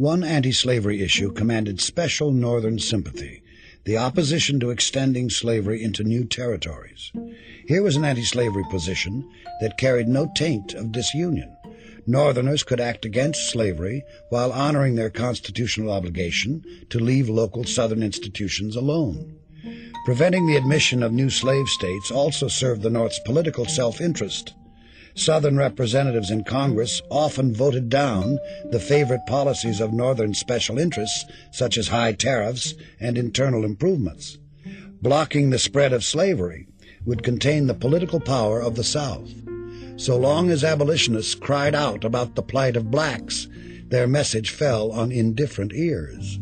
One anti slavery issue commanded special Northern sympathy the opposition to extending slavery into new territories. Here was an anti slavery position that carried no taint of disunion. Northerners could act against slavery while honoring their constitutional obligation to leave local Southern institutions alone. Preventing the admission of new slave states also served the North's political self interest. Southern representatives in Congress often voted down the favorite policies of Northern special interests, such as high tariffs and internal improvements. Blocking the spread of slavery would contain the political power of the South. So long as abolitionists cried out about the plight of blacks, their message fell on indifferent ears.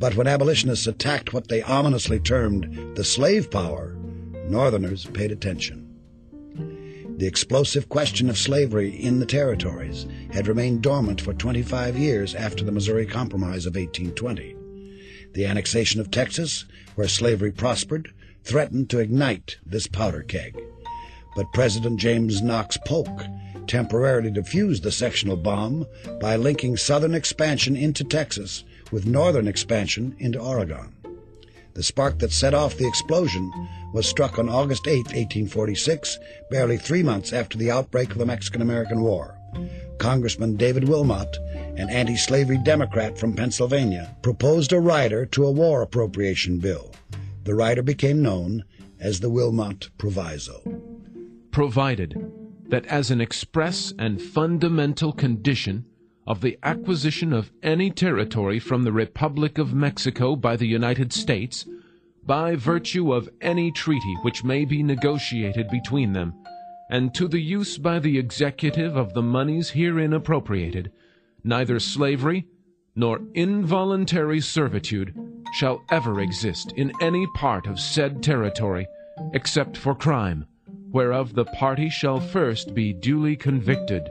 But when abolitionists attacked what they ominously termed the slave power, Northerners paid attention. The explosive question of slavery in the territories had remained dormant for 25 years after the Missouri Compromise of 1820. The annexation of Texas, where slavery prospered, threatened to ignite this powder keg. But President James Knox Polk temporarily diffused the sectional bomb by linking southern expansion into Texas with northern expansion into Oregon. The spark that set off the explosion was struck on August 8, 1846, barely three months after the outbreak of the Mexican American War. Congressman David Wilmot, an anti slavery Democrat from Pennsylvania, proposed a rider to a war appropriation bill. The rider became known as the Wilmot Proviso. Provided that as an express and fundamental condition of the acquisition of any territory from the Republic of Mexico by the United States, by virtue of any treaty which may be negotiated between them, and to the use by the executive of the moneys herein appropriated, neither slavery nor involuntary servitude shall ever exist in any part of said territory, except for crime, whereof the party shall first be duly convicted.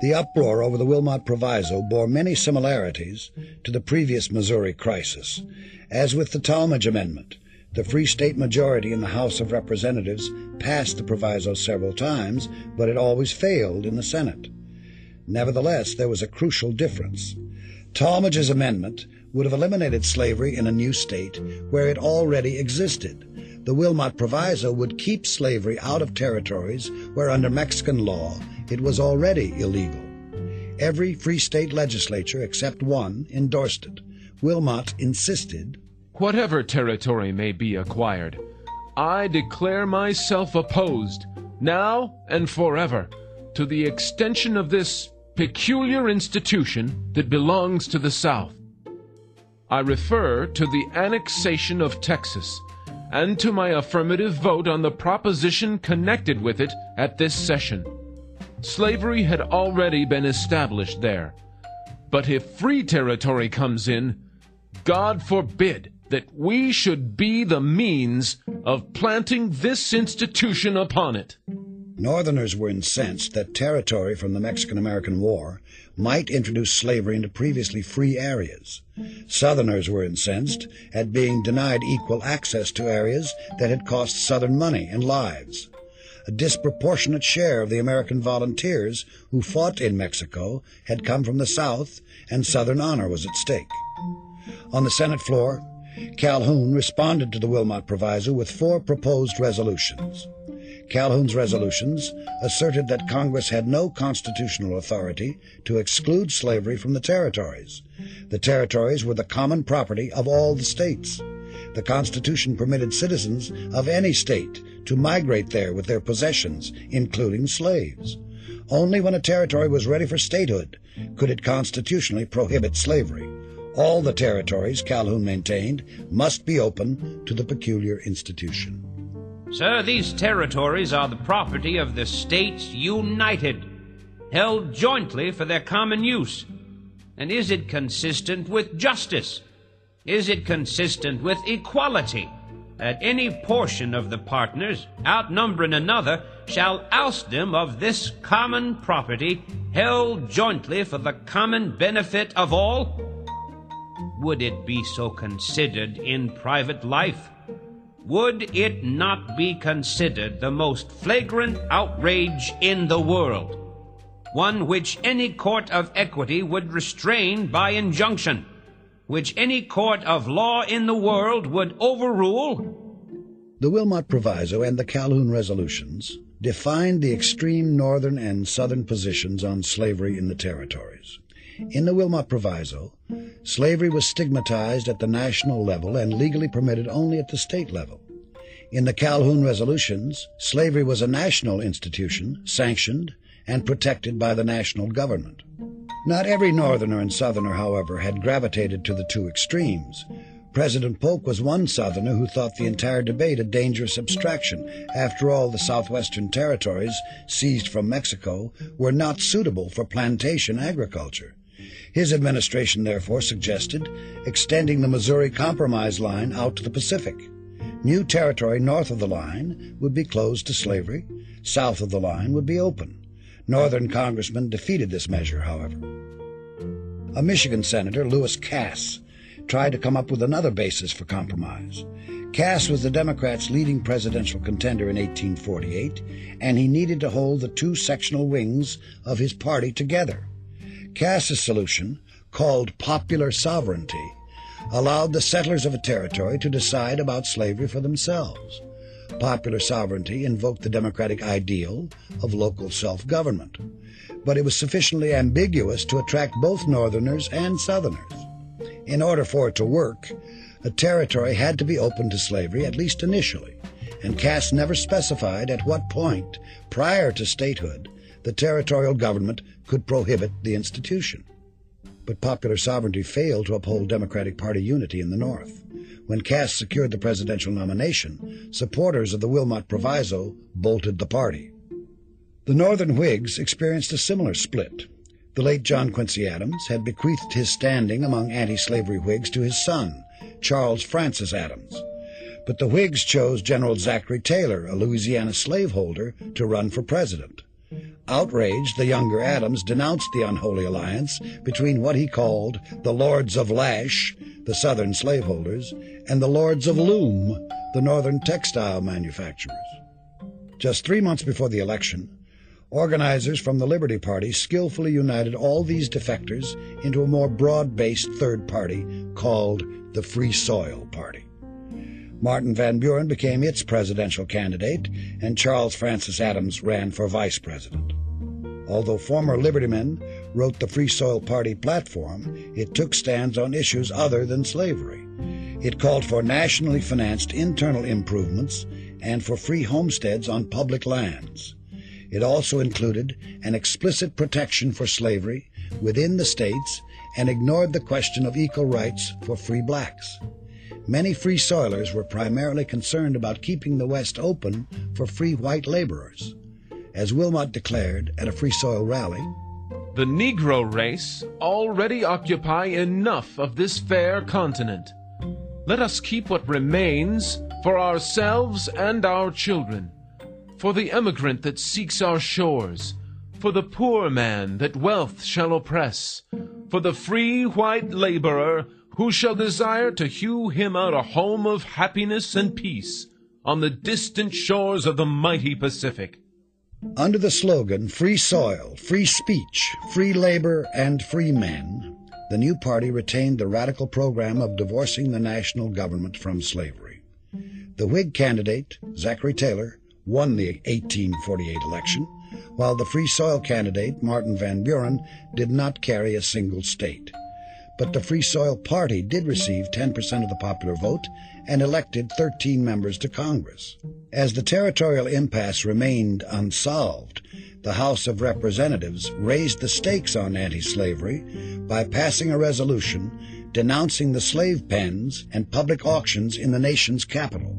The uproar over the Wilmot Proviso bore many similarities to the previous Missouri crisis. As with the Tallmadge Amendment, the Free State majority in the House of Representatives passed the proviso several times, but it always failed in the Senate. Nevertheless, there was a crucial difference. Tallmadge's amendment would have eliminated slavery in a new state where it already existed. The Wilmot Proviso would keep slavery out of territories where, under Mexican law, it was already illegal. Every free state legislature except one endorsed it. Wilmot insisted Whatever territory may be acquired, I declare myself opposed, now and forever, to the extension of this peculiar institution that belongs to the South. I refer to the annexation of Texas and to my affirmative vote on the proposition connected with it at this session. Slavery had already been established there. But if free territory comes in, God forbid that we should be the means of planting this institution upon it. Northerners were incensed that territory from the Mexican American War might introduce slavery into previously free areas. Southerners were incensed at being denied equal access to areas that had cost Southern money and lives a disproportionate share of the American volunteers who fought in Mexico had come from the South, and Southern honor was at stake. On the Senate floor, Calhoun responded to the Wilmot Proviso with four proposed resolutions. Calhoun's resolutions asserted that Congress had no constitutional authority to exclude slavery from the territories. The territories were the common property of all the states. The Constitution permitted citizens of any state to migrate there with their possessions, including slaves. Only when a territory was ready for statehood could it constitutionally prohibit slavery. All the territories, Calhoun maintained, must be open to the peculiar institution. Sir, these territories are the property of the states united, held jointly for their common use. And is it consistent with justice? Is it consistent with equality? That any portion of the partners, outnumbering another, shall oust them of this common property, held jointly for the common benefit of all? Would it be so considered in private life? Would it not be considered the most flagrant outrage in the world? one which any court of equity would restrain by injunction, which any court of law in the world would overrule. The Wilmot Proviso and the Calhoun Resolutions defined the extreme northern and southern positions on slavery in the territories. In the Wilmot Proviso, slavery was stigmatized at the national level and legally permitted only at the state level. In the Calhoun Resolutions, slavery was a national institution, sanctioned and protected by the national government. Not every Northerner and Southerner, however, had gravitated to the two extremes. President Polk was one Southerner who thought the entire debate a dangerous abstraction. After all, the southwestern territories seized from Mexico were not suitable for plantation agriculture. His administration therefore suggested extending the Missouri Compromise line out to the Pacific. New territory north of the line would be closed to slavery, south of the line would be open. Northern congressmen defeated this measure, however. A Michigan senator, Lewis Cass, tried to come up with another basis for compromise. Cass was the Democrats' leading presidential contender in 1848, and he needed to hold the two sectional wings of his party together. Cass's solution, called popular sovereignty, allowed the settlers of a territory to decide about slavery for themselves. Popular sovereignty invoked the democratic ideal of local self-government, but it was sufficiently ambiguous to attract both Northerners and Southerners. In order for it to work, a territory had to be open to slavery, at least initially, and Cass never specified at what point, prior to statehood, the territorial government could prohibit the institution. But popular sovereignty failed to uphold Democratic Party unity in the North. When Cass secured the presidential nomination, supporters of the Wilmot Proviso bolted the party. The Northern Whigs experienced a similar split. The late John Quincy Adams had bequeathed his standing among anti-slavery Whigs to his son, Charles Francis Adams. But the Whigs chose General Zachary Taylor, a Louisiana slaveholder, to run for president. Outraged, the younger Adams denounced the unholy alliance between what he called the Lords of Lash, the Southern slaveholders, and the Lords of Loom, the Northern textile manufacturers. Just three months before the election, Organizers from the Liberty Party skillfully united all these defectors into a more broad-based third party called the Free Soil Party. Martin Van Buren became its presidential candidate, and Charles Francis Adams ran for vice president. Although former Libertymen wrote the Free Soil Party platform, it took stands on issues other than slavery. It called for nationally financed internal improvements and for free homesteads on public lands. It also included an explicit protection for slavery within the states and ignored the question of equal rights for free blacks. Many free soilers were primarily concerned about keeping the West open for free white laborers. As Wilmot declared at a Free Soil rally, The Negro race already occupy enough of this fair continent. Let us keep what remains for ourselves and our children for the emigrant that seeks our shores, for the poor man that wealth shall oppress, for the free white laborer who shall desire to hew him out a home of happiness and peace on the distant shores of the mighty Pacific. Under the slogan Free Soil, Free Speech, Free Labor, and Free Men, the new party retained the radical program of divorcing the national government from slavery. The Whig candidate, Zachary Taylor, won the 1848 election, while the Free Soil candidate, Martin Van Buren, did not carry a single state. But the Free Soil Party did receive 10% of the popular vote and elected 13 members to Congress. As the territorial impasse remained unsolved, the House of Representatives raised the stakes on anti-slavery by passing a resolution denouncing the slave pens and public auctions in the nation's capital.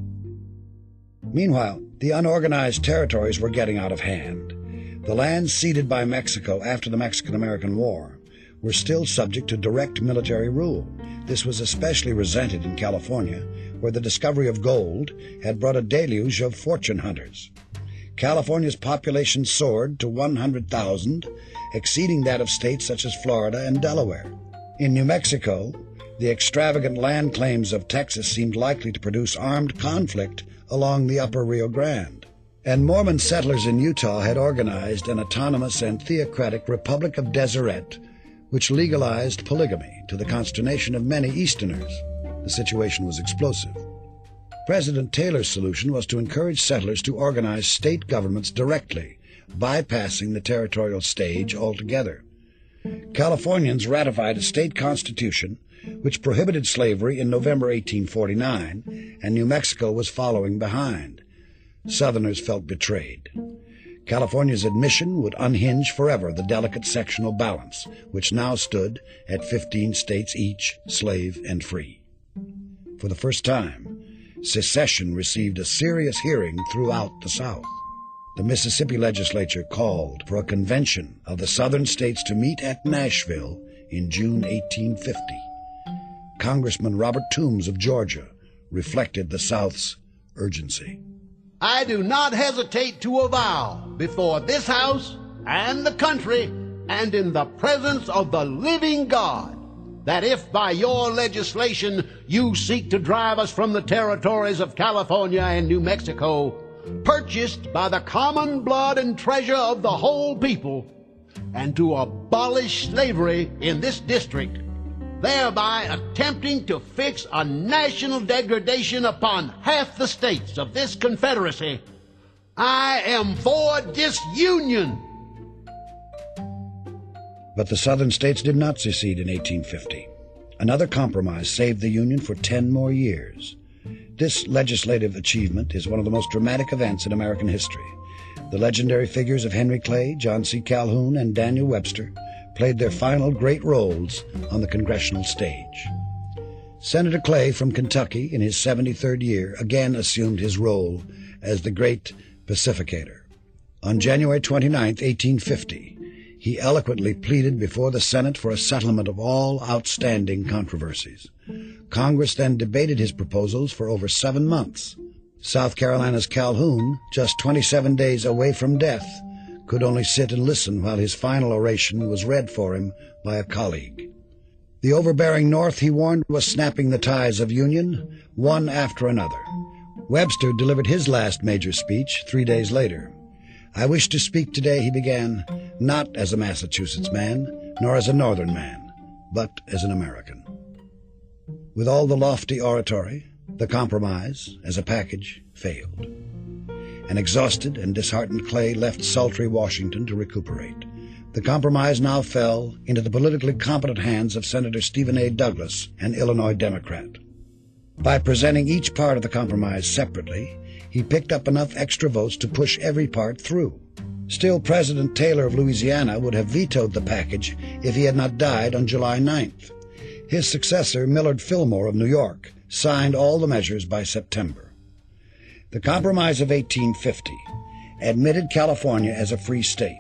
Meanwhile, the unorganized territories were getting out of hand. The lands ceded by Mexico after the Mexican American War were still subject to direct military rule. This was especially resented in California, where the discovery of gold had brought a deluge of fortune hunters. California's population soared to 100,000, exceeding that of states such as Florida and Delaware. In New Mexico, the extravagant land claims of Texas seemed likely to produce armed conflict along the upper Rio Grande. And Mormon settlers in Utah had organized an autonomous and theocratic Republic of Deseret, which legalized polygamy to the consternation of many Easterners. The situation was explosive. President Taylor's solution was to encourage settlers to organize state governments directly, bypassing the territorial stage altogether. Californians ratified a state constitution which prohibited slavery in November 1849, and New Mexico was following behind. Southerners felt betrayed. California's admission would unhinge forever the delicate sectional balance, which now stood at 15 states each, slave and free. For the first time, secession received a serious hearing throughout the South. The Mississippi legislature called for a convention of the southern states to meet at Nashville in June 1850. Congressman Robert Toombs of Georgia reflected the South's urgency. I do not hesitate to avow before this House and the country and in the presence of the living God that if by your legislation you seek to drive us from the territories of California and New Mexico, purchased by the common blood and treasure of the whole people, and to abolish slavery in this district, thereby attempting to fix a national degradation upon half the states of this Confederacy, I am for disunion. But the southern states did not secede in 1850. Another compromise saved the Union for 10 more years. This legislative achievement is one of the most dramatic events in American history. The legendary figures of Henry Clay, John C. Calhoun, and Daniel Webster played their final great roles on the congressional stage. Senator Clay from Kentucky, in his 73rd year, again assumed his role as the great pacificator. On January 29, 1850, he eloquently pleaded before the Senate for a settlement of all outstanding controversies. Congress then debated his proposals for over seven months. South Carolina's Calhoun, just 27 days away from death, could only sit and listen while his final oration was read for him by a colleague. The overbearing North, he warned, was snapping the ties of union, one after another. Webster delivered his last major speech three days later. I wish to speak today, he began, not as a Massachusetts man, nor as a Northern man, but as an American. With all the lofty oratory, the compromise, as a package, failed. An exhausted and disheartened Clay left sultry Washington to recuperate. The compromise now fell into the politically competent hands of Senator Stephen A. Douglas, an Illinois Democrat. By presenting each part of the compromise separately, he picked up enough extra votes to push every part through. Still, President Taylor of Louisiana would have vetoed the package if he had not died on July 9th. His successor, Millard Fillmore of New York, signed all the measures by September. The Compromise of 1850 admitted California as a free state.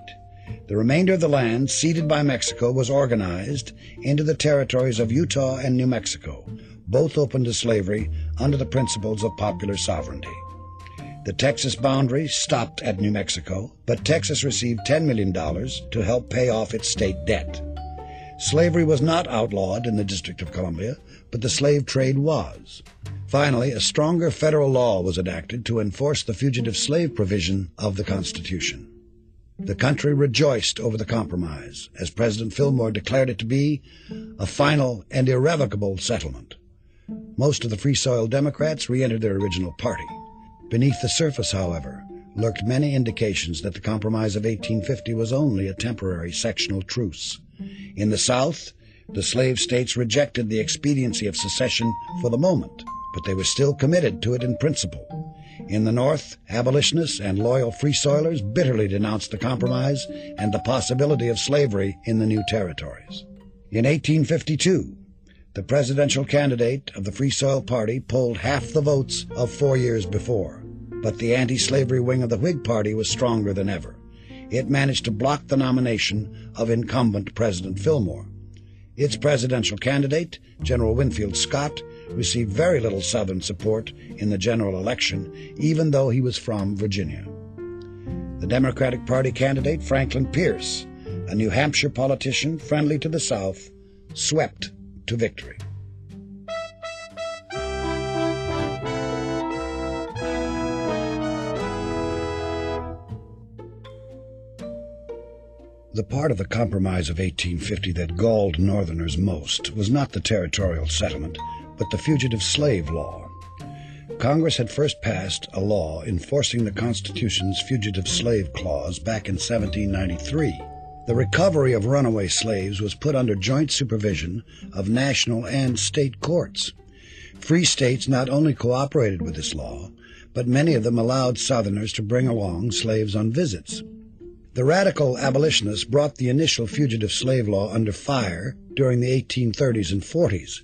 The remainder of the land ceded by Mexico was organized into the territories of Utah and New Mexico, both open to slavery under the principles of popular sovereignty. The Texas boundary stopped at New Mexico, but Texas received $10 million to help pay off its state debt. Slavery was not outlawed in the District of Columbia, but the slave trade was. Finally, a stronger federal law was enacted to enforce the fugitive slave provision of the Constitution. The country rejoiced over the compromise, as President Fillmore declared it to be a final and irrevocable settlement. Most of the Free Soil Democrats re-entered their original party. Beneath the surface, however, lurked many indications that the Compromise of 1850 was only a temporary sectional truce. In the South, the slave states rejected the expediency of secession for the moment, but they were still committed to it in principle. In the North, abolitionists and loyal Free Soilers bitterly denounced the compromise and the possibility of slavery in the new territories. In 1852, the presidential candidate of the Free Soil Party polled half the votes of four years before, but the anti-slavery wing of the Whig Party was stronger than ever. It managed to block the nomination of incumbent President Fillmore. Its presidential candidate, General Winfield Scott, received very little Southern support in the general election, even though he was from Virginia. The Democratic Party candidate, Franklin Pierce, a New Hampshire politician friendly to the South, swept to victory. The part of the Compromise of 1850 that galled Northerners most was not the territorial settlement, but the Fugitive Slave Law. Congress had first passed a law enforcing the Constitution's Fugitive Slave Clause back in 1793. The recovery of runaway slaves was put under joint supervision of national and state courts. Free states not only cooperated with this law, but many of them allowed Southerners to bring along slaves on visits. The radical abolitionists brought the initial fugitive slave law under fire during the 1830s and 40s.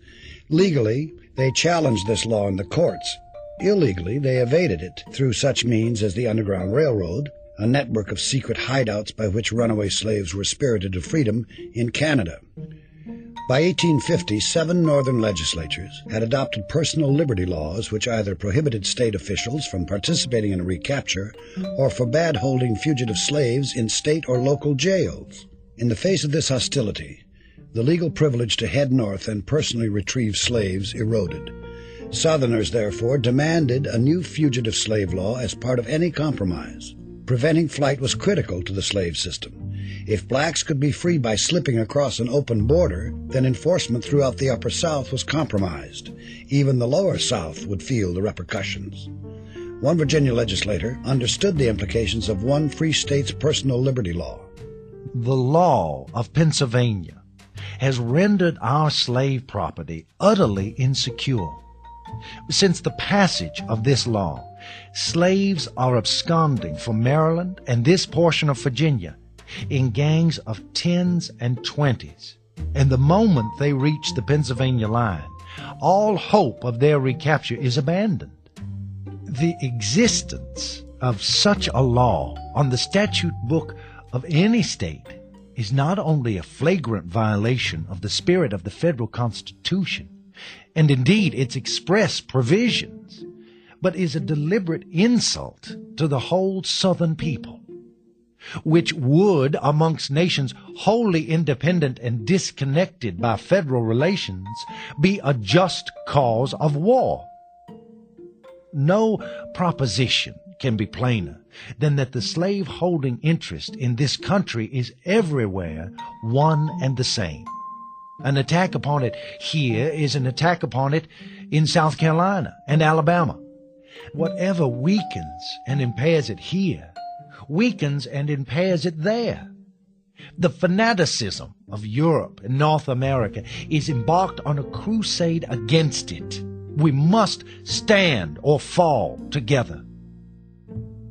Legally, they challenged this law in the courts. Illegally, they evaded it through such means as the Underground Railroad, a network of secret hideouts by which runaway slaves were spirited to freedom in Canada. By 1850, seven northern legislatures had adopted personal liberty laws which either prohibited state officials from participating in a recapture or forbade holding fugitive slaves in state or local jails. In the face of this hostility, the legal privilege to head north and personally retrieve slaves eroded. Southerners, therefore, demanded a new fugitive slave law as part of any compromise. Preventing flight was critical to the slave system. If blacks could be freed by slipping across an open border, then enforcement throughout the Upper South was compromised. Even the Lower South would feel the repercussions. One Virginia legislator understood the implications of one free state's personal liberty law. The law of Pennsylvania has rendered our slave property utterly insecure. Since the passage of this law, slaves are absconding from Maryland and this portion of Virginia in gangs of tens and twenties. And the moment they reach the Pennsylvania line, all hope of their recapture is abandoned. The existence of such a law on the statute book of any state is not only a flagrant violation of the spirit of the federal Constitution, and indeed its express provisions, but is a deliberate insult to the whole Southern people which would, amongst nations wholly independent and disconnected by federal relations, be a just cause of war. No proposition can be plainer than that the slave holding interest in this country is everywhere one and the same. An attack upon it here is an attack upon it in South Carolina and Alabama. Whatever weakens and impairs it here weakens and impairs it there. The fanaticism of Europe and North America is embarked on a crusade against it. We must stand or fall together.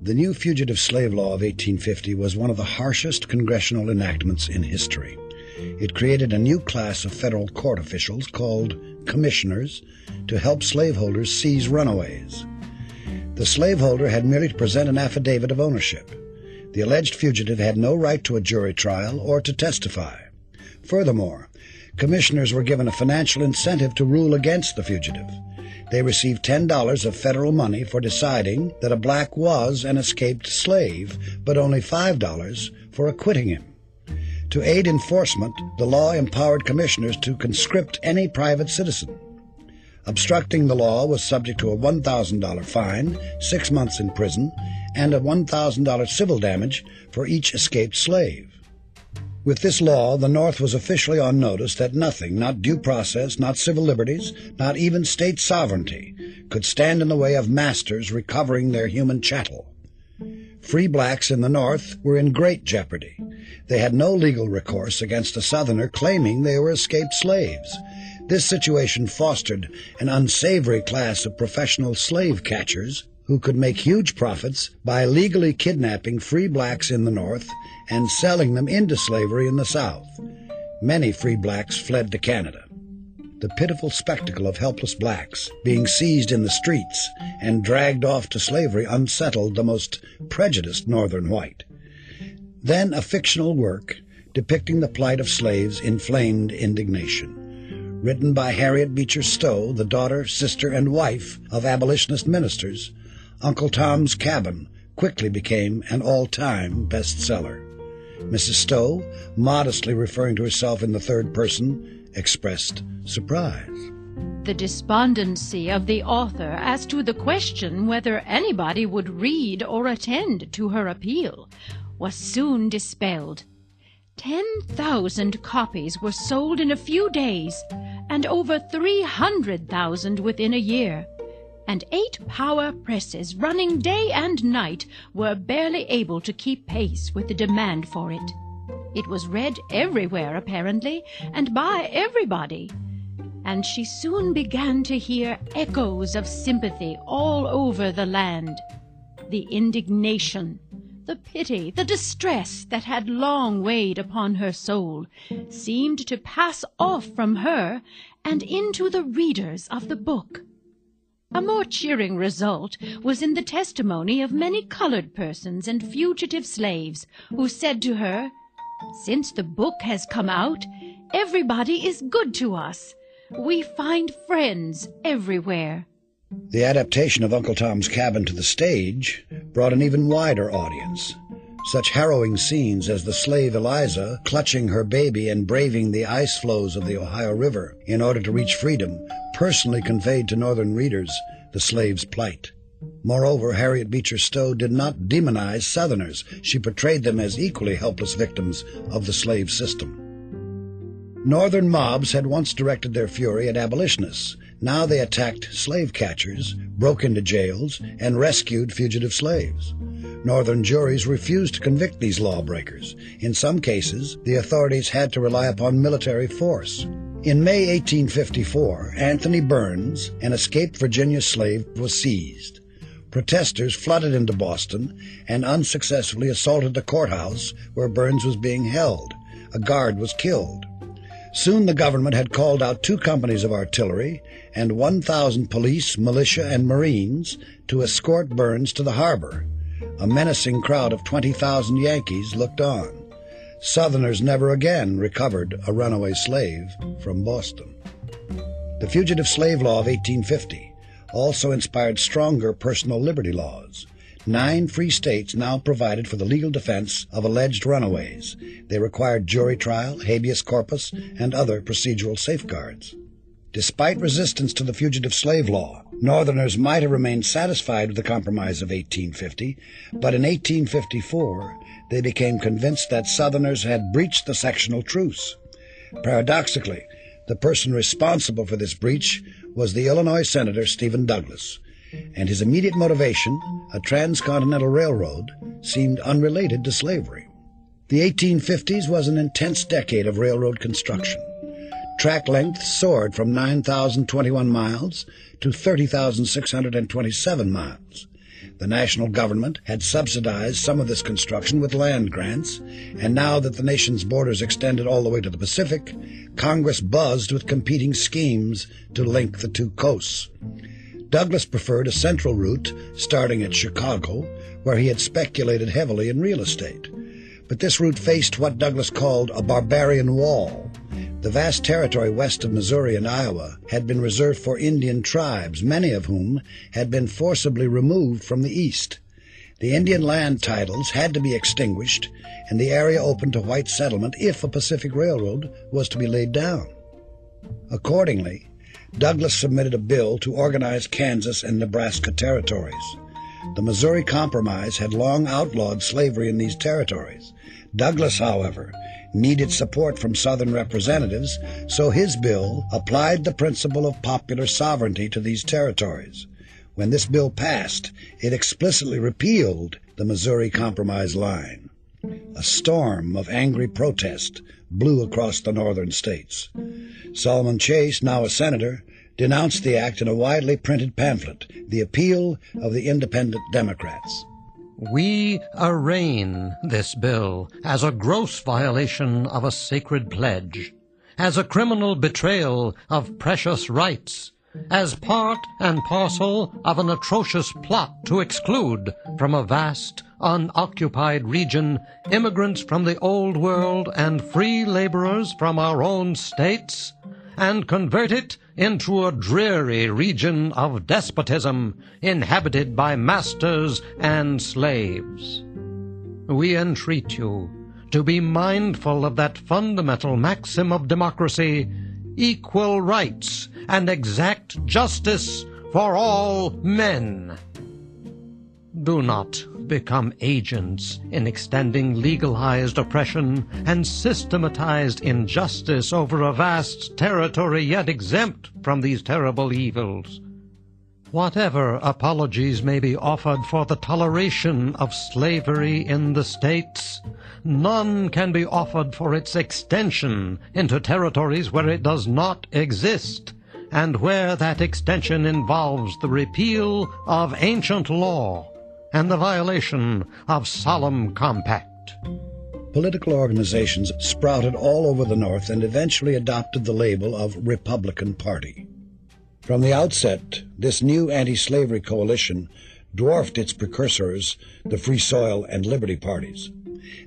The new Fugitive Slave Law of 1850 was one of the harshest congressional enactments in history. It created a new class of federal court officials called commissioners to help slaveholders seize runaways. The slaveholder had merely to present an affidavit of ownership. The alleged fugitive had no right to a jury trial or to testify. Furthermore, commissioners were given a financial incentive to rule against the fugitive. They received $10 of federal money for deciding that a black was an escaped slave, but only $5 for acquitting him. To aid enforcement, the law empowered commissioners to conscript any private citizen. Obstructing the law was subject to a $1,000 fine, six months in prison, and a $1,000 civil damage for each escaped slave. With this law, the North was officially on notice that nothing, not due process, not civil liberties, not even state sovereignty, could stand in the way of masters recovering their human chattel. Free blacks in the North were in great jeopardy. They had no legal recourse against a Southerner claiming they were escaped slaves. This situation fostered an unsavory class of professional slave catchers who could make huge profits by legally kidnapping free blacks in the North and selling them into slavery in the South. Many free blacks fled to Canada. The pitiful spectacle of helpless blacks being seized in the streets and dragged off to slavery unsettled the most prejudiced Northern white. Then a fictional work depicting the plight of slaves inflamed indignation written by Harriet Beecher Stowe, the daughter, sister, and wife of abolitionist ministers, Uncle Tom's Cabin quickly became an all-time bestseller. Mrs. Stowe, modestly referring to herself in the third person, expressed surprise. The despondency of the author as to the question whether anybody would read or attend to her appeal was soon dispelled. 10,000 copies were sold in a few days, and over 300,000 within a year. And eight power presses running day and night were barely able to keep pace with the demand for it. It was read everywhere, apparently, and by everybody. And she soon began to hear echoes of sympathy all over the land. The indignation, the pity, the distress that had long weighed upon her soul seemed to pass off from her and into the readers of the book. A more cheering result was in the testimony of many colored persons and fugitive slaves who said to her, Since the book has come out, everybody is good to us. We find friends everywhere. The adaptation of Uncle Tom's Cabin to the stage brought an even wider audience. Such harrowing scenes as the slave Eliza clutching her baby and braving the ice floes of the Ohio River in order to reach freedom personally conveyed to Northern readers the slave's plight. Moreover, Harriet Beecher Stowe did not demonize Southerners. She portrayed them as equally helpless victims of the slave system. Northern mobs had once directed their fury at abolitionists. Now they attacked slave catchers, broke into jails, and rescued fugitive slaves. Northern juries refused to convict these lawbreakers. In some cases, the authorities had to rely upon military force. In May 1854, Anthony Burns, an escaped Virginia slave, was seized. Protesters flooded into Boston and unsuccessfully assaulted the courthouse where Burns was being held. A guard was killed. Soon the government had called out two companies of artillery and 1,000 police, militia, and marines to escort Burns to the harbor. A menacing crowd of 20,000 Yankees looked on. Southerners never again recovered a runaway slave from Boston. The Fugitive Slave Law of 1850 also inspired stronger personal liberty laws. Nine free states now provided for the legal defense of alleged runaways. They required jury trial, habeas corpus, and other procedural safeguards. Despite resistance to the fugitive slave law, Northerners might have remained satisfied with the Compromise of 1850, but in 1854 they became convinced that Southerners had breached the sectional truce. Paradoxically, the person responsible for this breach was the Illinois Senator Stephen Douglas, and his immediate motivation, a transcontinental railroad, seemed unrelated to slavery. The 1850s was an intense decade of railroad construction. Track length soared from 9,021 miles to 30,627 miles. The national government had subsidized some of this construction with land grants, and now that the nation's borders extended all the way to the Pacific, Congress buzzed with competing schemes to link the two coasts. Douglas preferred a central route starting at Chicago, where he had speculated heavily in real estate. But this route faced what Douglas called a barbarian wall. The vast territory west of Missouri and Iowa had been reserved for Indian tribes, many of whom had been forcibly removed from the east. The Indian land titles had to be extinguished and the area opened to white settlement if a Pacific Railroad was to be laid down. Accordingly, Douglas submitted a bill to organize Kansas and Nebraska territories. The Missouri Compromise had long outlawed slavery in these territories. Douglas, however, needed support from Southern representatives, so his bill applied the principle of popular sovereignty to these territories. When this bill passed, it explicitly repealed the Missouri Compromise line. A storm of angry protest blew across the northern states. Salmon Chase, now a senator, denounced the act in a widely printed pamphlet, The Appeal of the Independent Democrats. We arraign this bill as a gross violation of a sacred pledge, as a criminal betrayal of precious rights, as part and parcel of an atrocious plot to exclude from a vast, unoccupied region immigrants from the Old World and free laborers from our own states, and convert it into a dreary region of despotism inhabited by masters and slaves. We entreat you to be mindful of that fundamental maxim of democracy, equal rights and exact justice for all men. Do not become agents in extending legalized oppression and systematized injustice over a vast territory yet exempt from these terrible evils. Whatever apologies may be offered for the toleration of slavery in the states, none can be offered for its extension into territories where it does not exist, and where that extension involves the repeal of ancient law and the violation of solemn compact. Political organizations sprouted all over the North and eventually adopted the label of Republican Party. From the outset, this new anti-slavery coalition dwarfed its precursors, the Free Soil and Liberty parties.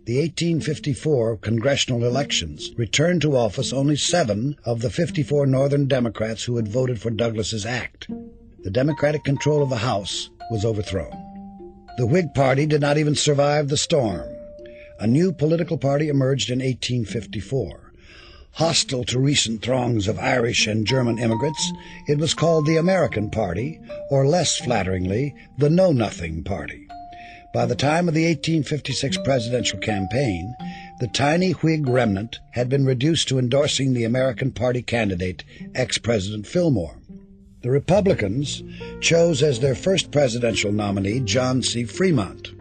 The 1854 congressional elections returned to office only seven of the 54 Northern Democrats who had voted for Douglas's act. The Democratic control of the House was overthrown. The Whig Party did not even survive the storm. A new political party emerged in 1854. Hostile to recent throngs of Irish and German immigrants, it was called the American Party, or less flatteringly, the Know Nothing Party. By the time of the 1856 presidential campaign, the tiny Whig remnant had been reduced to endorsing the American Party candidate, ex-President Fillmore. The Republicans chose as their first presidential nominee John C. Fremont.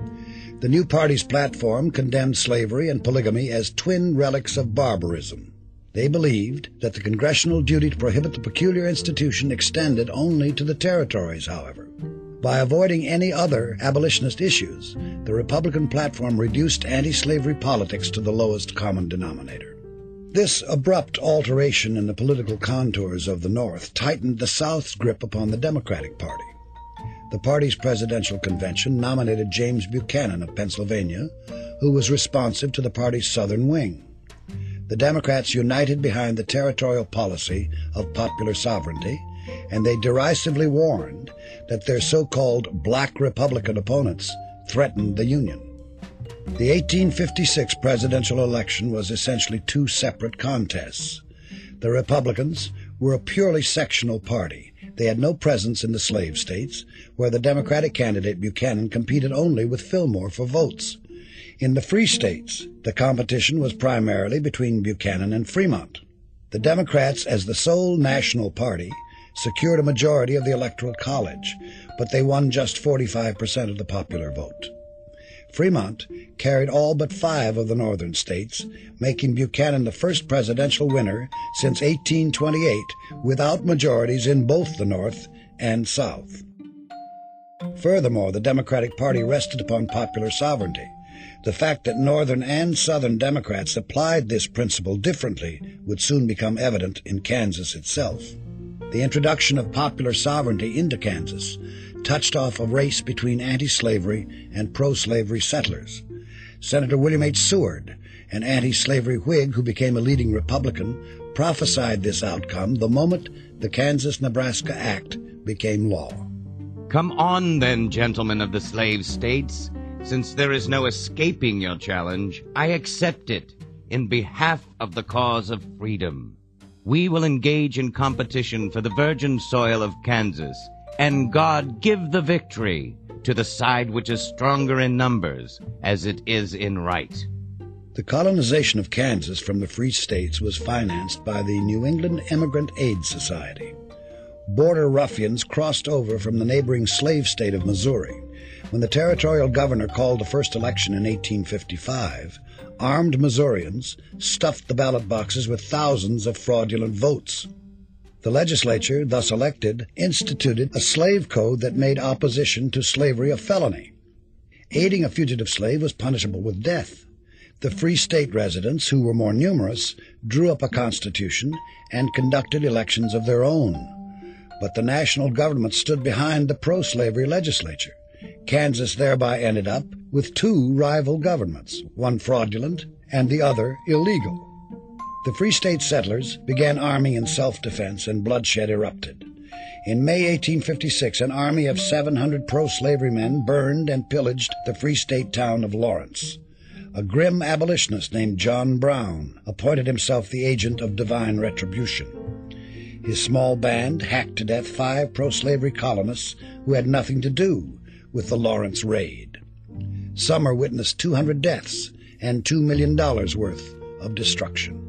The new party's platform condemned slavery and polygamy as twin relics of barbarism. They believed that the congressional duty to prohibit the peculiar institution extended only to the territories, however. By avoiding any other abolitionist issues, the Republican platform reduced anti-slavery politics to the lowest common denominator. This abrupt alteration in the political contours of the North tightened the South's grip upon the Democratic Party. The party's presidential convention nominated James Buchanan of Pennsylvania, who was responsive to the party's southern wing the Democrats united behind the territorial policy of popular sovereignty, and they derisively warned that their so-called black Republican opponents threatened the Union. The 1856 presidential election was essentially two separate contests. The Republicans were a purely sectional party. They had no presence in the slave states, where the Democratic candidate Buchanan competed only with Fillmore for votes. In the free states, the competition was primarily between Buchanan and Fremont. The Democrats, as the sole national party, secured a majority of the Electoral College, but they won just 45% of the popular vote. Fremont carried all but five of the northern states, making Buchanan the first presidential winner since 1828 without majorities in both the North and South. Furthermore, the Democratic Party rested upon popular sovereignty. The fact that Northern and Southern Democrats applied this principle differently would soon become evident in Kansas itself. The introduction of popular sovereignty into Kansas touched off a race between anti-slavery and pro-slavery settlers. Senator William H. Seward, an anti-slavery Whig who became a leading Republican, prophesied this outcome the moment the Kansas-Nebraska Act became law. Come on then, gentlemen of the slave states. Since there is no escaping your challenge, I accept it in behalf of the cause of freedom. We will engage in competition for the virgin soil of Kansas, and God give the victory to the side which is stronger in numbers as it is in right. The colonization of Kansas from the Free States was financed by the New England Emigrant Aid Society. Border ruffians crossed over from the neighboring slave state of Missouri when the territorial governor called the first election in 1855, armed Missourians stuffed the ballot boxes with thousands of fraudulent votes. The legislature, thus elected, instituted a slave code that made opposition to slavery a felony. Aiding a fugitive slave was punishable with death. The free state residents, who were more numerous, drew up a constitution and conducted elections of their own. But the national government stood behind the pro-slavery legislature. Kansas thereby ended up with two rival governments, one fraudulent and the other illegal. The Free State settlers began arming in self-defense and bloodshed erupted. In May 1856, an army of 700 pro-slavery men burned and pillaged the Free State town of Lawrence. A grim abolitionist named John Brown appointed himself the agent of divine retribution. His small band hacked to death five pro-slavery colonists who had nothing to do with the Lawrence Raid. Summer witnessed 200 deaths and $2 million worth of destruction.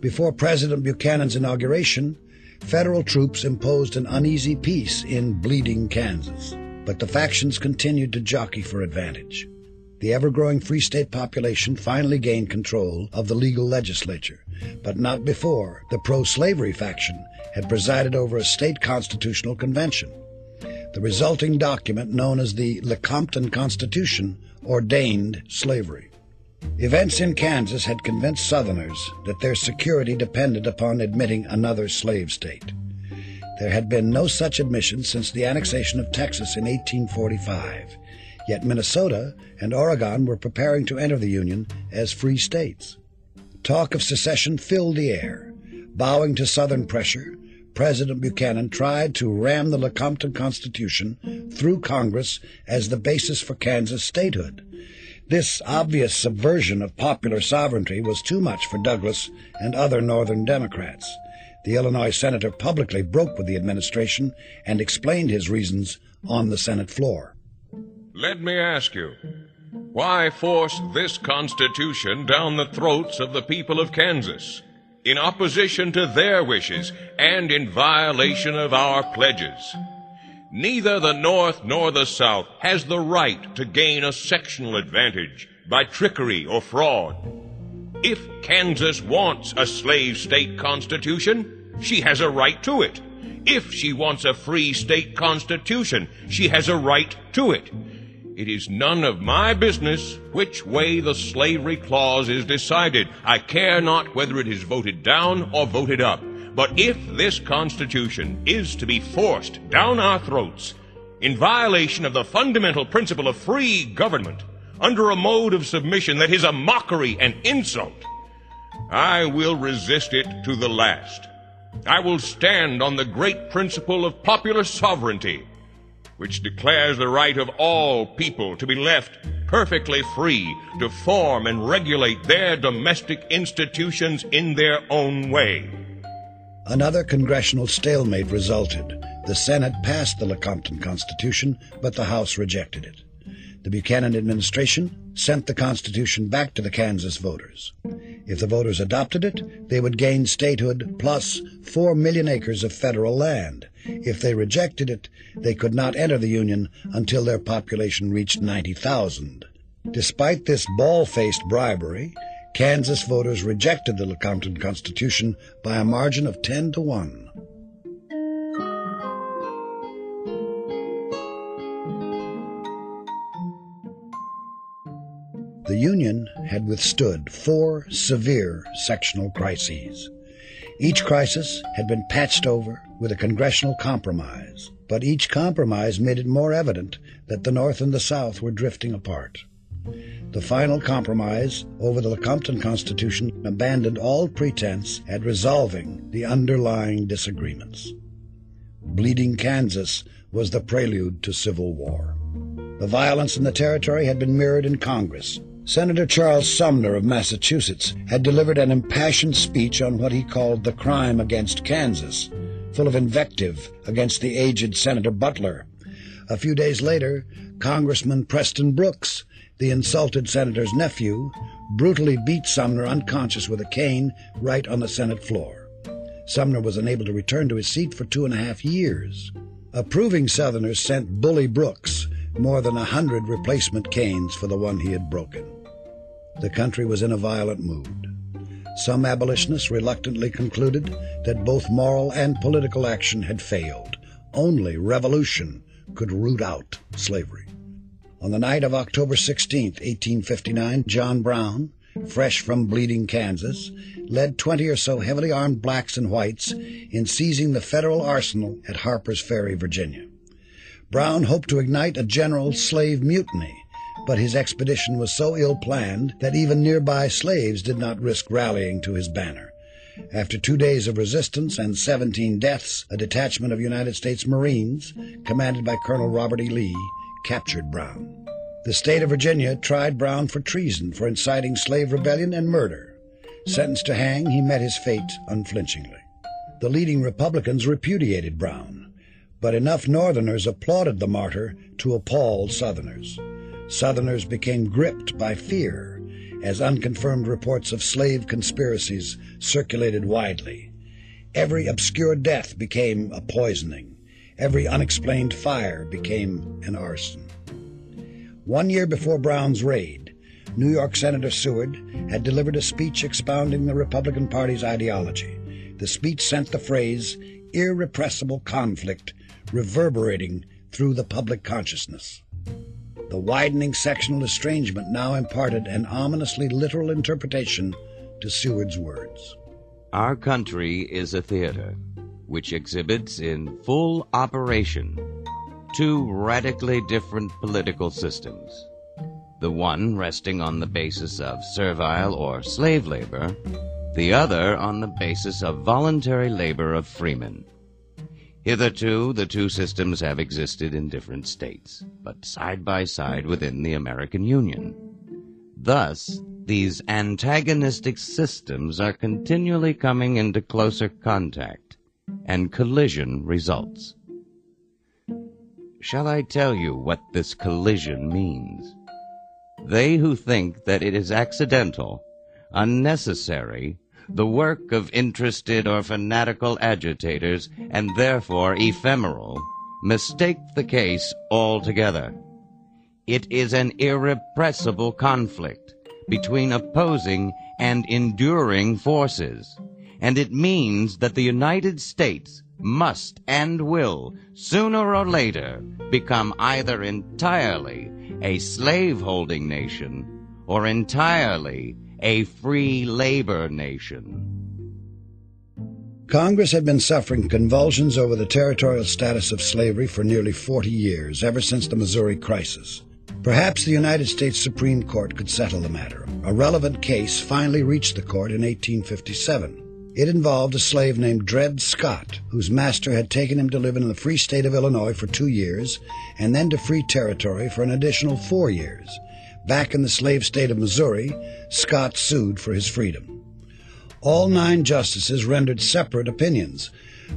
Before President Buchanan's inauguration, federal troops imposed an uneasy peace in Bleeding, Kansas, but the factions continued to jockey for advantage. The ever growing Free State population finally gained control of the legal legislature, but not before the pro slavery faction had presided over a state constitutional convention. The resulting document, known as the Lecompton Constitution, ordained slavery. Events in Kansas had convinced Southerners that their security depended upon admitting another slave state. There had been no such admission since the annexation of Texas in 1845, yet Minnesota and Oregon were preparing to enter the Union as free states. Talk of secession filled the air. Bowing to Southern pressure, President Buchanan tried to ram the Lecompton Constitution through Congress as the basis for Kansas statehood. This obvious subversion of popular sovereignty was too much for Douglas and other Northern Democrats. The Illinois senator publicly broke with the administration and explained his reasons on the Senate floor. Let me ask you, why force this Constitution down the throats of the people of Kansas, in opposition to their wishes and in violation of our pledges? Neither the North nor the South has the right to gain a sectional advantage by trickery or fraud. If Kansas wants a slave state constitution, she has a right to it. If she wants a free state constitution, she has a right to it. It is none of my business which way the slavery clause is decided. I care not whether it is voted down or voted up. But if this Constitution is to be forced down our throats in violation of the fundamental principle of free government under a mode of submission that is a mockery and insult, I will resist it to the last. I will stand on the great principle of popular sovereignty, which declares the right of all people to be left perfectly free to form and regulate their domestic institutions in their own way. Another congressional stalemate resulted. The Senate passed the Lecompton Constitution, but the House rejected it. The Buchanan administration sent the Constitution back to the Kansas voters. If the voters adopted it, they would gain statehood plus four million acres of federal land. If they rejected it, they could not enter the Union until their population reached 90,000. Despite this ball-faced bribery, Kansas voters rejected the Lecompton Constitution by a margin of 10 to 1. The Union had withstood four severe sectional crises. Each crisis had been patched over with a congressional compromise, but each compromise made it more evident that the North and the South were drifting apart. The final compromise over the Lecompton Constitution abandoned all pretense at resolving the underlying disagreements. Bleeding Kansas was the prelude to civil war. The violence in the territory had been mirrored in Congress. Senator Charles Sumner of Massachusetts had delivered an impassioned speech on what he called the crime against Kansas, full of invective against the aged Senator Butler. A few days later, Congressman Preston Brooks the insulted senator's nephew, brutally beat Sumner unconscious with a cane right on the Senate floor. Sumner was unable to return to his seat for two and a half years. Approving Southerners sent Bully Brooks more than a hundred replacement canes for the one he had broken. The country was in a violent mood. Some abolitionists reluctantly concluded that both moral and political action had failed. Only revolution could root out slavery. On the night of October 16, 1859, John Brown, fresh from Bleeding, Kansas, led 20 or so heavily armed blacks and whites in seizing the federal arsenal at Harper's Ferry, Virginia. Brown hoped to ignite a general slave mutiny, but his expedition was so ill planned that even nearby slaves did not risk rallying to his banner. After two days of resistance and 17 deaths, a detachment of United States Marines, commanded by Colonel Robert E. Lee, captured Brown. The state of Virginia tried Brown for treason for inciting slave rebellion and murder. Sentenced to hang, he met his fate unflinchingly. The leading Republicans repudiated Brown. But enough Northerners applauded the martyr to appall Southerners. Southerners became gripped by fear as unconfirmed reports of slave conspiracies circulated widely. Every obscure death became a poisoning. Every unexplained fire became an arson. One year before Brown's raid, New York Senator Seward had delivered a speech expounding the Republican Party's ideology. The speech sent the phrase irrepressible conflict reverberating through the public consciousness. The widening sectional estrangement now imparted an ominously literal interpretation to Seward's words. Our country is a theater which exhibits in full operation two radically different political systems. The one resting on the basis of servile or slave labor, the other on the basis of voluntary labor of freemen. Hitherto, the two systems have existed in different states, but side by side within the American Union. Thus, these antagonistic systems are continually coming into closer contact, and collision results. Shall I tell you what this collision means? They who think that it is accidental, unnecessary, the work of interested or fanatical agitators, and therefore ephemeral, mistake the case altogether. It is an irrepressible conflict between opposing and enduring forces, and it means that the United States must and will, sooner or later, become either entirely a slave-holding nation or entirely a free labor nation. Congress had been suffering convulsions over the territorial status of slavery for nearly 40 years, ever since the Missouri crisis. Perhaps the United States Supreme Court could settle the matter. A relevant case finally reached the court in 1857. It involved a slave named Dred Scott, whose master had taken him to live in the free state of Illinois for two years and then to free territory for an additional four years. Back in the slave state of Missouri, Scott sued for his freedom. All nine justices rendered separate opinions,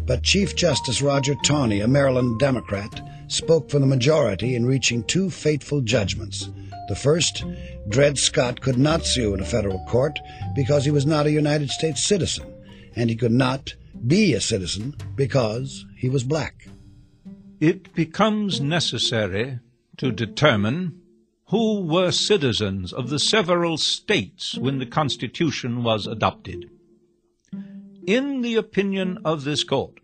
but Chief Justice Roger Taney, a Maryland Democrat, spoke for the majority in reaching two fateful judgments. The first, Dred Scott could not sue in a federal court because he was not a United States citizen, and he could not be a citizen because he was black. It becomes necessary to determine who were citizens of the several states when the Constitution was adopted. In the opinion of this court,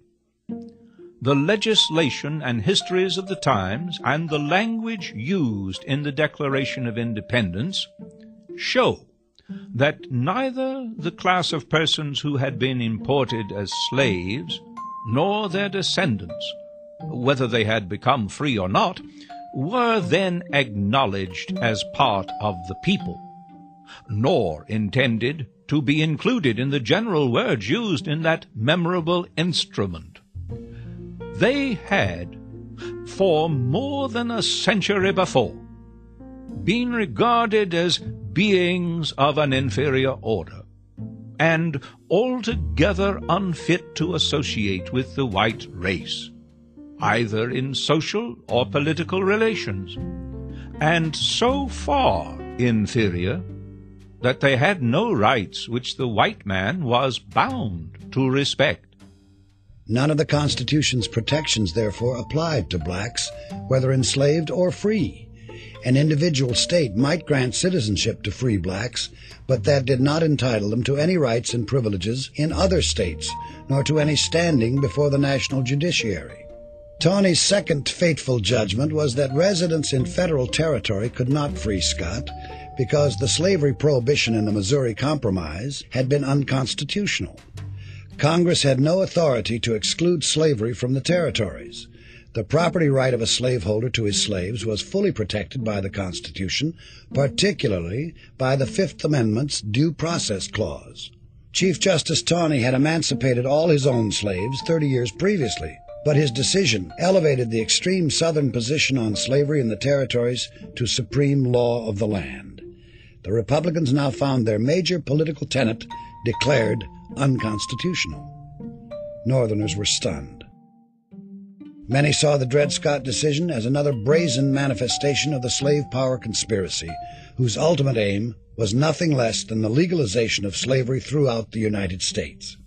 the legislation and histories of the times and the language used in the Declaration of Independence show that neither the class of persons who had been imported as slaves nor their descendants, whether they had become free or not, were then acknowledged as part of the people, nor intended to be included in the general words used in that memorable instrument. They had, for more than a century before, been regarded as beings of an inferior order, and altogether unfit to associate with the white race either in social or political relations, and so far inferior that they had no rights which the white man was bound to respect. None of the Constitution's protections, therefore, applied to blacks, whether enslaved or free. An individual state might grant citizenship to free blacks, but that did not entitle them to any rights and privileges in other states, nor to any standing before the national judiciary. Taney's second fateful judgment was that residents in federal territory could not free Scott because the slavery prohibition in the Missouri Compromise had been unconstitutional. Congress had no authority to exclude slavery from the territories. The property right of a slaveholder to his slaves was fully protected by the Constitution, particularly by the Fifth Amendment's Due Process Clause. Chief Justice Taney had emancipated all his own slaves 30 years previously but his decision elevated the extreme Southern position on slavery in the territories to supreme law of the land. The Republicans now found their major political tenet declared unconstitutional. Northerners were stunned. Many saw the Dred Scott decision as another brazen manifestation of the slave power conspiracy, whose ultimate aim was nothing less than the legalization of slavery throughout the United States.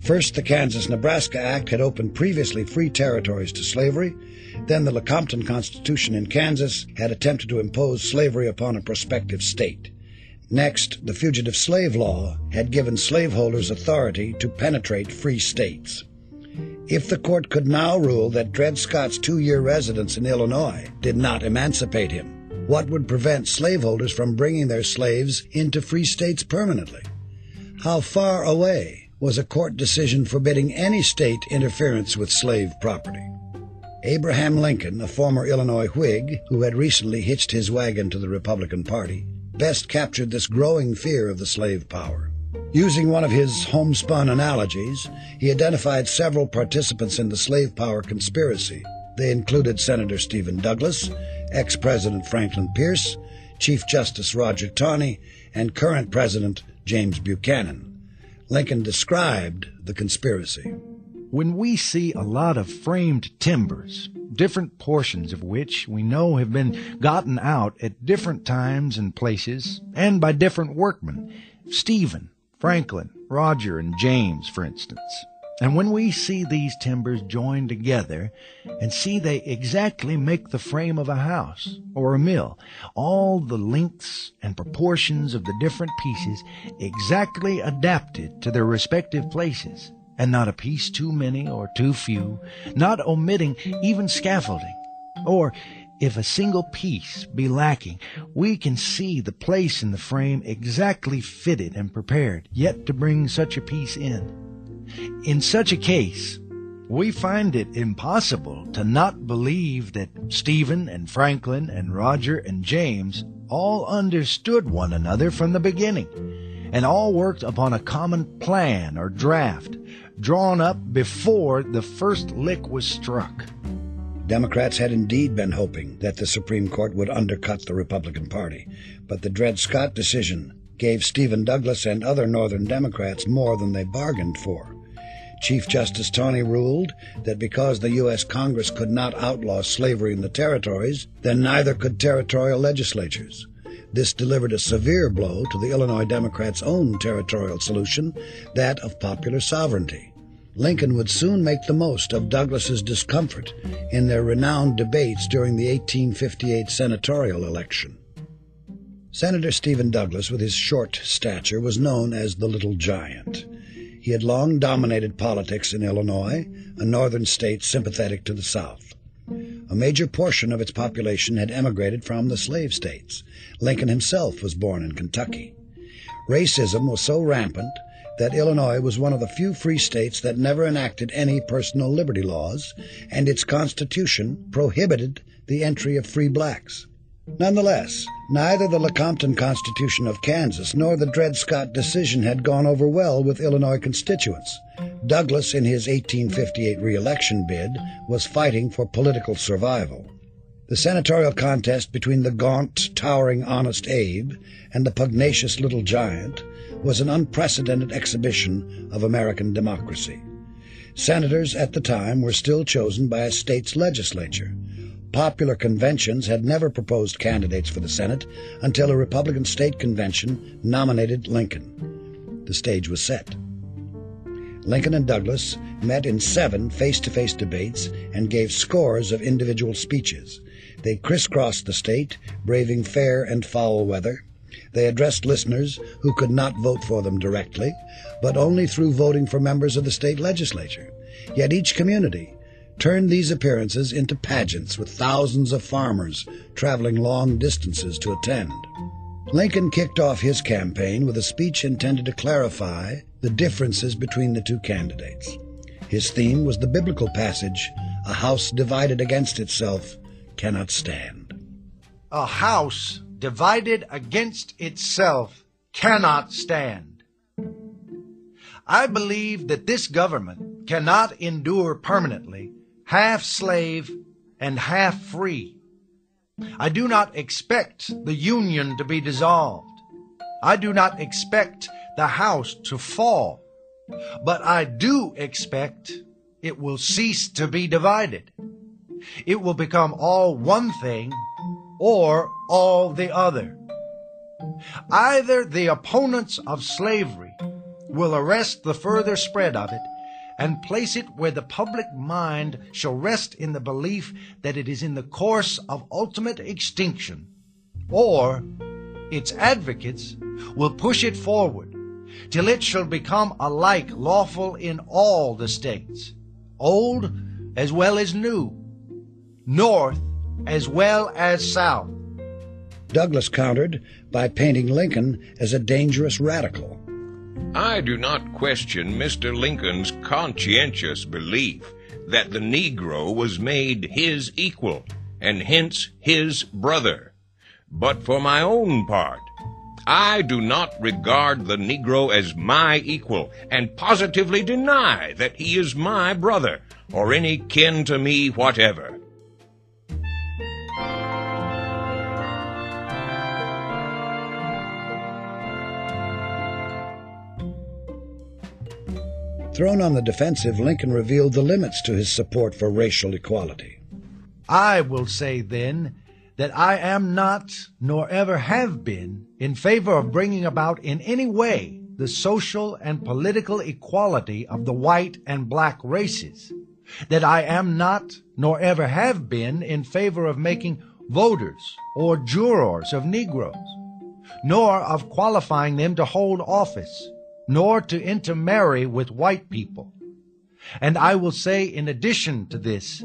First, the Kansas Nebraska Act had opened previously free territories to slavery. Then, the Lecompton Constitution in Kansas had attempted to impose slavery upon a prospective state. Next, the Fugitive Slave Law had given slaveholders authority to penetrate free states. If the court could now rule that Dred Scott's two year residence in Illinois did not emancipate him, what would prevent slaveholders from bringing their slaves into free states permanently? How far away was a court decision forbidding any state interference with slave property. Abraham Lincoln, a former Illinois Whig who had recently hitched his wagon to the Republican Party, best captured this growing fear of the slave power. Using one of his homespun analogies, he identified several participants in the slave power conspiracy. They included Senator Stephen Douglas, ex President Franklin Pierce, Chief Justice Roger Taney, and current President James Buchanan. Lincoln described the conspiracy. When we see a lot of framed timbers, different portions of which we know have been gotten out at different times and places, and by different workmen, Stephen, Franklin, Roger, and James, for instance, and when we see these timbers joined together and see they exactly make the frame of a house or a mill, all the lengths and proportions of the different pieces exactly adapted to their respective places, and not a piece too many or too few, not omitting even scaffolding, or if a single piece be lacking, we can see the place in the frame exactly fitted and prepared, yet to bring such a piece in. In such a case, we find it impossible to not believe that Stephen and Franklin and Roger and James all understood one another from the beginning, and all worked upon a common plan or draft drawn up before the first lick was struck. Democrats had indeed been hoping that the Supreme Court would undercut the Republican Party, but the Dred Scott decision gave Stephen Douglas and other Northern Democrats more than they bargained for. Chief Justice Taney ruled that because the U.S. Congress could not outlaw slavery in the territories, then neither could territorial legislatures. This delivered a severe blow to the Illinois Democrats' own territorial solution, that of popular sovereignty. Lincoln would soon make the most of Douglas's discomfort in their renowned debates during the 1858 senatorial election. Senator Stephen Douglas, with his short stature, was known as the Little Giant. He had long dominated politics in Illinois, a northern state sympathetic to the South. A major portion of its population had emigrated from the slave states. Lincoln himself was born in Kentucky. Racism was so rampant that Illinois was one of the few free states that never enacted any personal liberty laws, and its constitution prohibited the entry of free blacks. Nonetheless, neither the Lecompton Constitution of Kansas nor the Dred Scott decision had gone over well with Illinois constituents. Douglas, in his 1858 reelection bid, was fighting for political survival. The senatorial contest between the gaunt, towering Honest Abe and the pugnacious Little Giant was an unprecedented exhibition of American democracy. Senators at the time were still chosen by a state's legislature, Popular conventions had never proposed candidates for the Senate until a Republican state convention nominated Lincoln. The stage was set. Lincoln and Douglas met in seven face to face debates and gave scores of individual speeches. They crisscrossed the state, braving fair and foul weather. They addressed listeners who could not vote for them directly, but only through voting for members of the state legislature. Yet each community, turned these appearances into pageants with thousands of farmers traveling long distances to attend. Lincoln kicked off his campaign with a speech intended to clarify the differences between the two candidates. His theme was the biblical passage, A house divided against itself cannot stand. A house divided against itself cannot stand. I believe that this government cannot endure permanently half slave and half free. I do not expect the Union to be dissolved. I do not expect the house to fall. But I do expect it will cease to be divided. It will become all one thing or all the other. Either the opponents of slavery will arrest the further spread of it and place it where the public mind shall rest in the belief that it is in the course of ultimate extinction, or its advocates will push it forward till it shall become alike lawful in all the states, old as well as new, north as well as south. Douglas countered by painting Lincoln as a dangerous radical. I do not question Mr. Lincoln's conscientious belief that the Negro was made his equal, and hence his brother. But for my own part, I do not regard the Negro as my equal, and positively deny that he is my brother, or any kin to me whatever. Thrown on the defensive, Lincoln revealed the limits to his support for racial equality. I will say then that I am not, nor ever have been, in favor of bringing about in any way the social and political equality of the white and black races. That I am not, nor ever have been, in favor of making voters or jurors of Negroes, nor of qualifying them to hold office nor to intermarry with white people. And I will say in addition to this,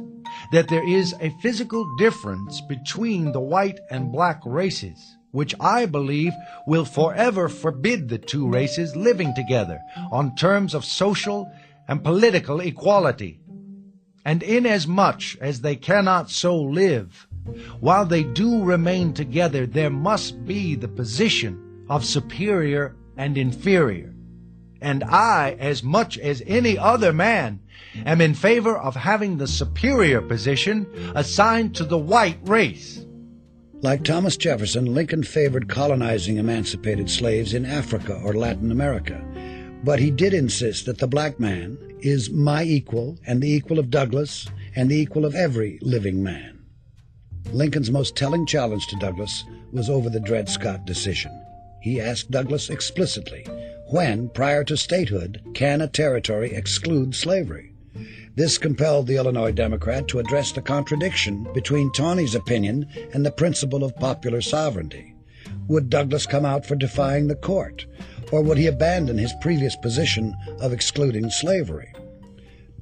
that there is a physical difference between the white and black races, which I believe will forever forbid the two races living together on terms of social and political equality. And inasmuch as they cannot so live, while they do remain together, there must be the position of superior and inferior and I, as much as any other man, am in favor of having the superior position assigned to the white race. Like Thomas Jefferson, Lincoln favored colonizing emancipated slaves in Africa or Latin America, but he did insist that the black man is my equal and the equal of Douglas and the equal of every living man. Lincoln's most telling challenge to Douglas was over the Dred Scott decision. He asked Douglas explicitly when, prior to statehood, can a territory exclude slavery? This compelled the Illinois Democrat to address the contradiction between Taney's opinion and the principle of popular sovereignty. Would Douglas come out for defying the court, or would he abandon his previous position of excluding slavery?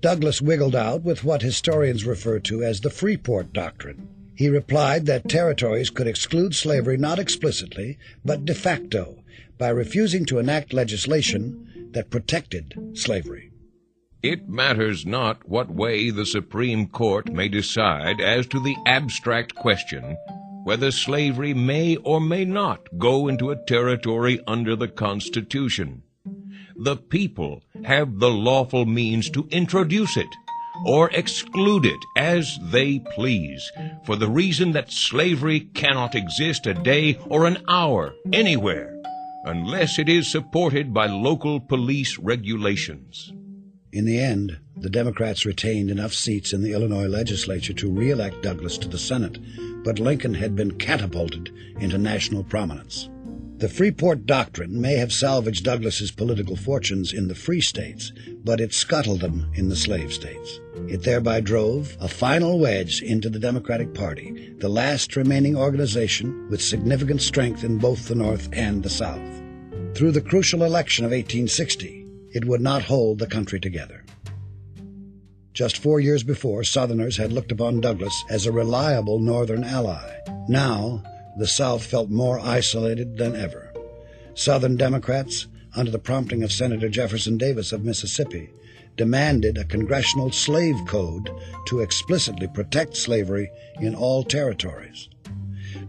Douglas wiggled out with what historians refer to as the Freeport Doctrine. He replied that territories could exclude slavery not explicitly, but de facto, by refusing to enact legislation that protected slavery. It matters not what way the Supreme Court may decide as to the abstract question whether slavery may or may not go into a territory under the Constitution. The people have the lawful means to introduce it or exclude it as they please, for the reason that slavery cannot exist a day or an hour anywhere unless it is supported by local police regulations. In the end, the Democrats retained enough seats in the Illinois legislature to re-elect Douglas to the Senate, but Lincoln had been catapulted into national prominence. The Freeport Doctrine may have salvaged Douglas's political fortunes in the free states, but it scuttled them in the slave states. It thereby drove a final wedge into the Democratic Party, the last remaining organization with significant strength in both the North and the South. Through the crucial election of 1860, it would not hold the country together. Just four years before, Southerners had looked upon Douglas as a reliable Northern ally. Now, the South felt more isolated than ever. Southern Democrats, under the prompting of Senator Jefferson Davis of Mississippi, demanded a congressional slave code to explicitly protect slavery in all territories.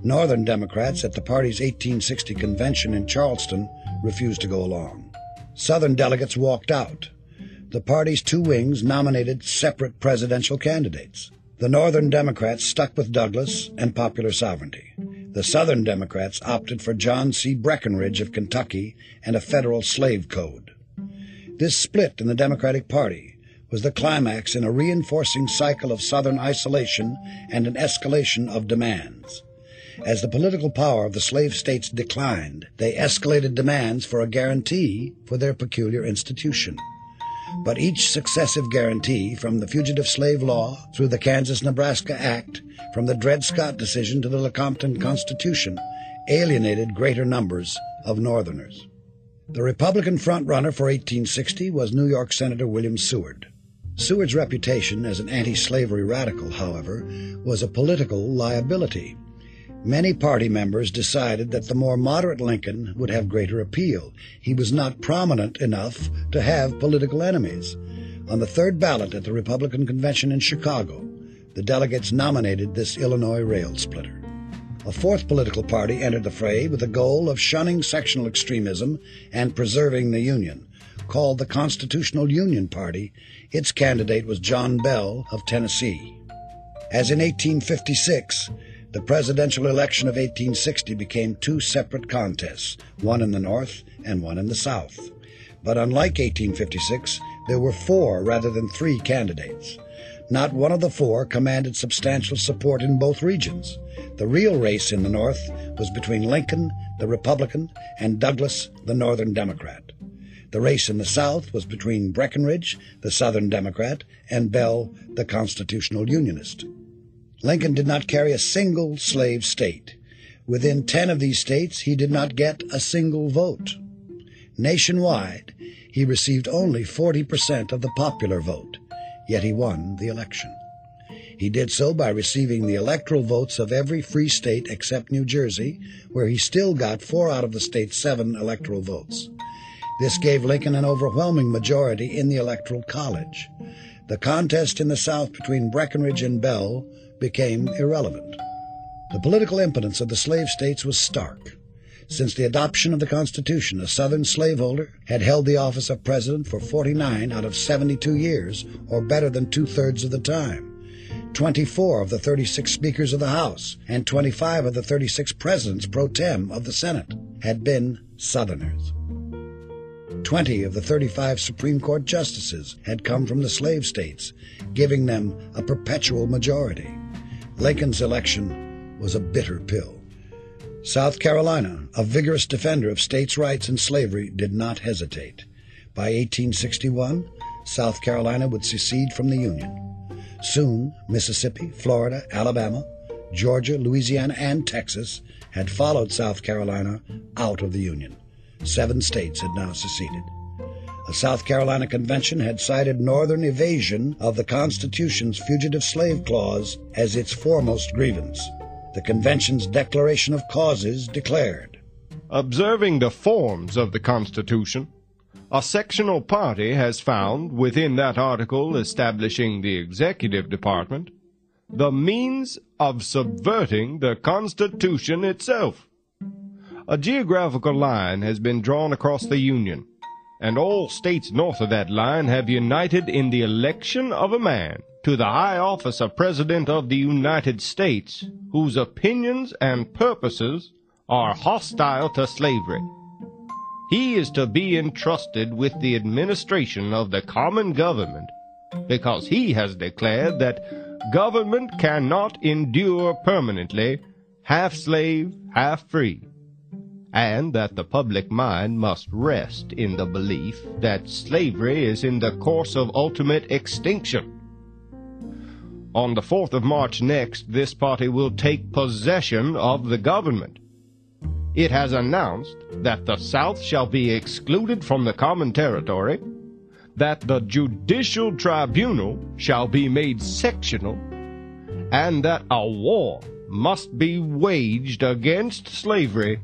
Northern Democrats at the party's 1860 convention in Charleston refused to go along. Southern delegates walked out. The party's two wings nominated separate presidential candidates. The Northern Democrats stuck with Douglas and popular sovereignty. The Southern Democrats opted for John C. Breckinridge of Kentucky and a federal slave code. This split in the Democratic Party was the climax in a reinforcing cycle of Southern isolation and an escalation of demands. As the political power of the slave states declined, they escalated demands for a guarantee for their peculiar institution. But each successive guarantee, from the Fugitive Slave Law through the Kansas Nebraska Act, from the Dred Scott decision to the Lecompton Constitution, alienated greater numbers of Northerners. The Republican frontrunner for 1860 was New York Senator William Seward. Seward's reputation as an anti slavery radical, however, was a political liability. Many party members decided that the more moderate Lincoln would have greater appeal. He was not prominent enough to have political enemies. On the third ballot at the Republican convention in Chicago, the delegates nominated this Illinois rail splitter. A fourth political party entered the fray with the goal of shunning sectional extremism and preserving the Union. Called the Constitutional Union Party, its candidate was John Bell of Tennessee. As in 1856, the presidential election of 1860 became two separate contests, one in the North and one in the South. But unlike 1856, there were four rather than three candidates. Not one of the four commanded substantial support in both regions. The real race in the North was between Lincoln, the Republican, and Douglas, the Northern Democrat. The race in the South was between Breckinridge, the Southern Democrat, and Bell, the Constitutional Unionist. Lincoln did not carry a single slave state. Within ten of these states, he did not get a single vote. Nationwide, he received only 40% of the popular vote, yet he won the election. He did so by receiving the electoral votes of every free state except New Jersey, where he still got four out of the state's seven electoral votes. This gave Lincoln an overwhelming majority in the Electoral College. The contest in the South between Breckinridge and Bell became irrelevant. The political impotence of the slave states was stark. Since the adoption of the Constitution, a Southern slaveholder had held the office of president for 49 out of 72 years, or better than two thirds of the time. 24 of the 36 speakers of the House and 25 of the 36 presidents pro tem of the Senate had been Southerners. 20 of the 35 Supreme Court justices had come from the slave states, giving them a perpetual majority. Lincoln's election was a bitter pill. South Carolina, a vigorous defender of states' rights and slavery, did not hesitate. By 1861, South Carolina would secede from the Union. Soon, Mississippi, Florida, Alabama, Georgia, Louisiana, and Texas had followed South Carolina out of the Union. Seven states had now seceded. A South Carolina convention had cited Northern evasion of the Constitution's Fugitive Slave Clause as its foremost grievance. The convention's declaration of causes declared Observing the forms of the Constitution, a sectional party has found, within that article establishing the executive department, the means of subverting the Constitution itself. A geographical line has been drawn across the Union, and all states north of that line have united in the election of a man to the high office of President of the United States whose opinions and purposes are hostile to slavery. He is to be entrusted with the administration of the common government because he has declared that government cannot endure permanently half slave, half free and that the public mind must rest in the belief that slavery is in the course of ultimate extinction. On the 4th of March next, this party will take possession of the government. It has announced that the South shall be excluded from the common territory, that the judicial tribunal shall be made sectional, and that a war must be waged against slavery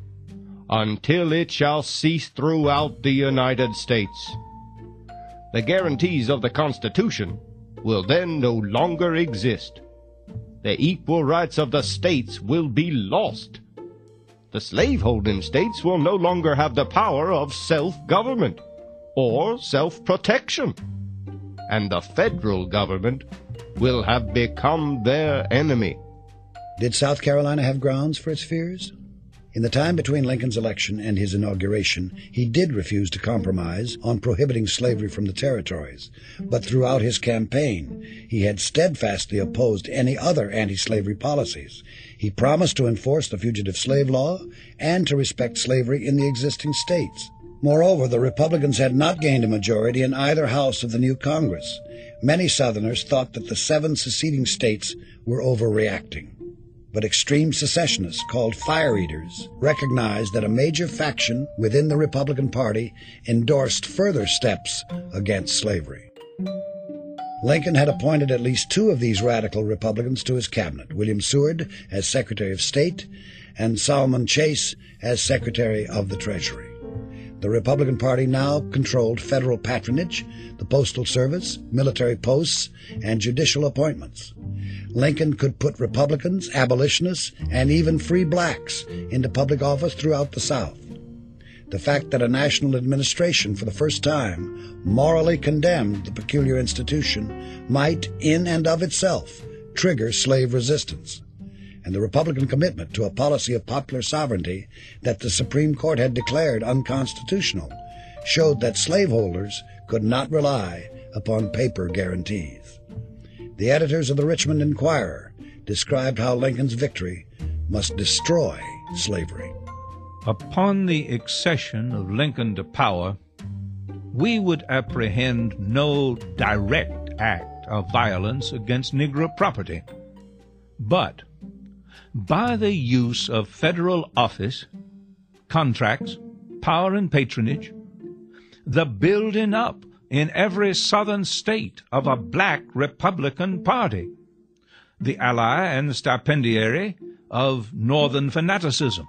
until it shall cease throughout the United States. The guarantees of the Constitution will then no longer exist. The equal rights of the states will be lost. The slaveholding states will no longer have the power of self-government or self-protection. And the federal government will have become their enemy. Did South Carolina have grounds for its fears? In the time between Lincoln's election and his inauguration, he did refuse to compromise on prohibiting slavery from the territories, but throughout his campaign, he had steadfastly opposed any other anti-slavery policies. He promised to enforce the fugitive slave law and to respect slavery in the existing states. Moreover, the Republicans had not gained a majority in either house of the new Congress. Many Southerners thought that the seven seceding states were overreacting but extreme secessionists called fire eaters recognized that a major faction within the Republican Party endorsed further steps against slavery. Lincoln had appointed at least two of these radical Republicans to his cabinet William Seward as Secretary of State and Salmon Chase as Secretary of the Treasury. The Republican Party now controlled federal patronage, the Postal Service, military posts, and judicial appointments. Lincoln could put Republicans, abolitionists, and even free blacks into public office throughout the South. The fact that a national administration for the first time morally condemned the peculiar institution might, in and of itself, trigger slave resistance. And the Republican commitment to a policy of popular sovereignty that the Supreme Court had declared unconstitutional showed that slaveholders could not rely upon paper guarantees. The editors of the Richmond Enquirer described how Lincoln's victory must destroy slavery. Upon the accession of Lincoln to power, we would apprehend no direct act of violence against Negro property. But by the use of federal office, contracts, power and patronage, the building up in every southern state of a black Republican Party, the ally and stipendiary of northern fanaticism,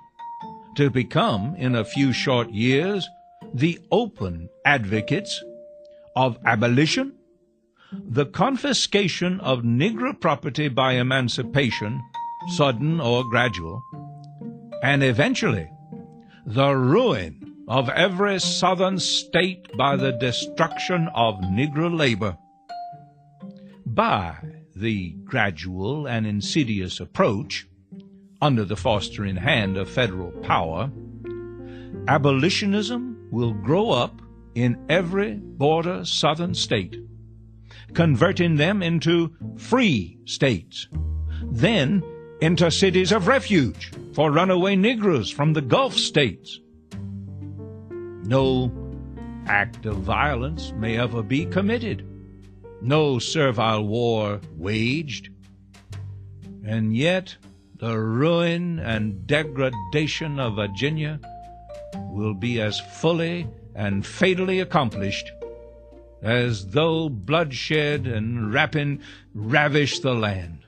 to become, in a few short years, the open advocates of abolition, the confiscation of Negro property by emancipation, sudden or gradual, and eventually the ruin of every southern state by the destruction of Negro labor. By the gradual and insidious approach, under the fostering hand of federal power, abolitionism will grow up in every border southern state, converting them into free states, then into cities of refuge for runaway Negroes from the Gulf states, no act of violence may ever be committed, no servile war waged, and yet the ruin and degradation of Virginia will be as fully and fatally accomplished as though bloodshed and rapine ravished the land.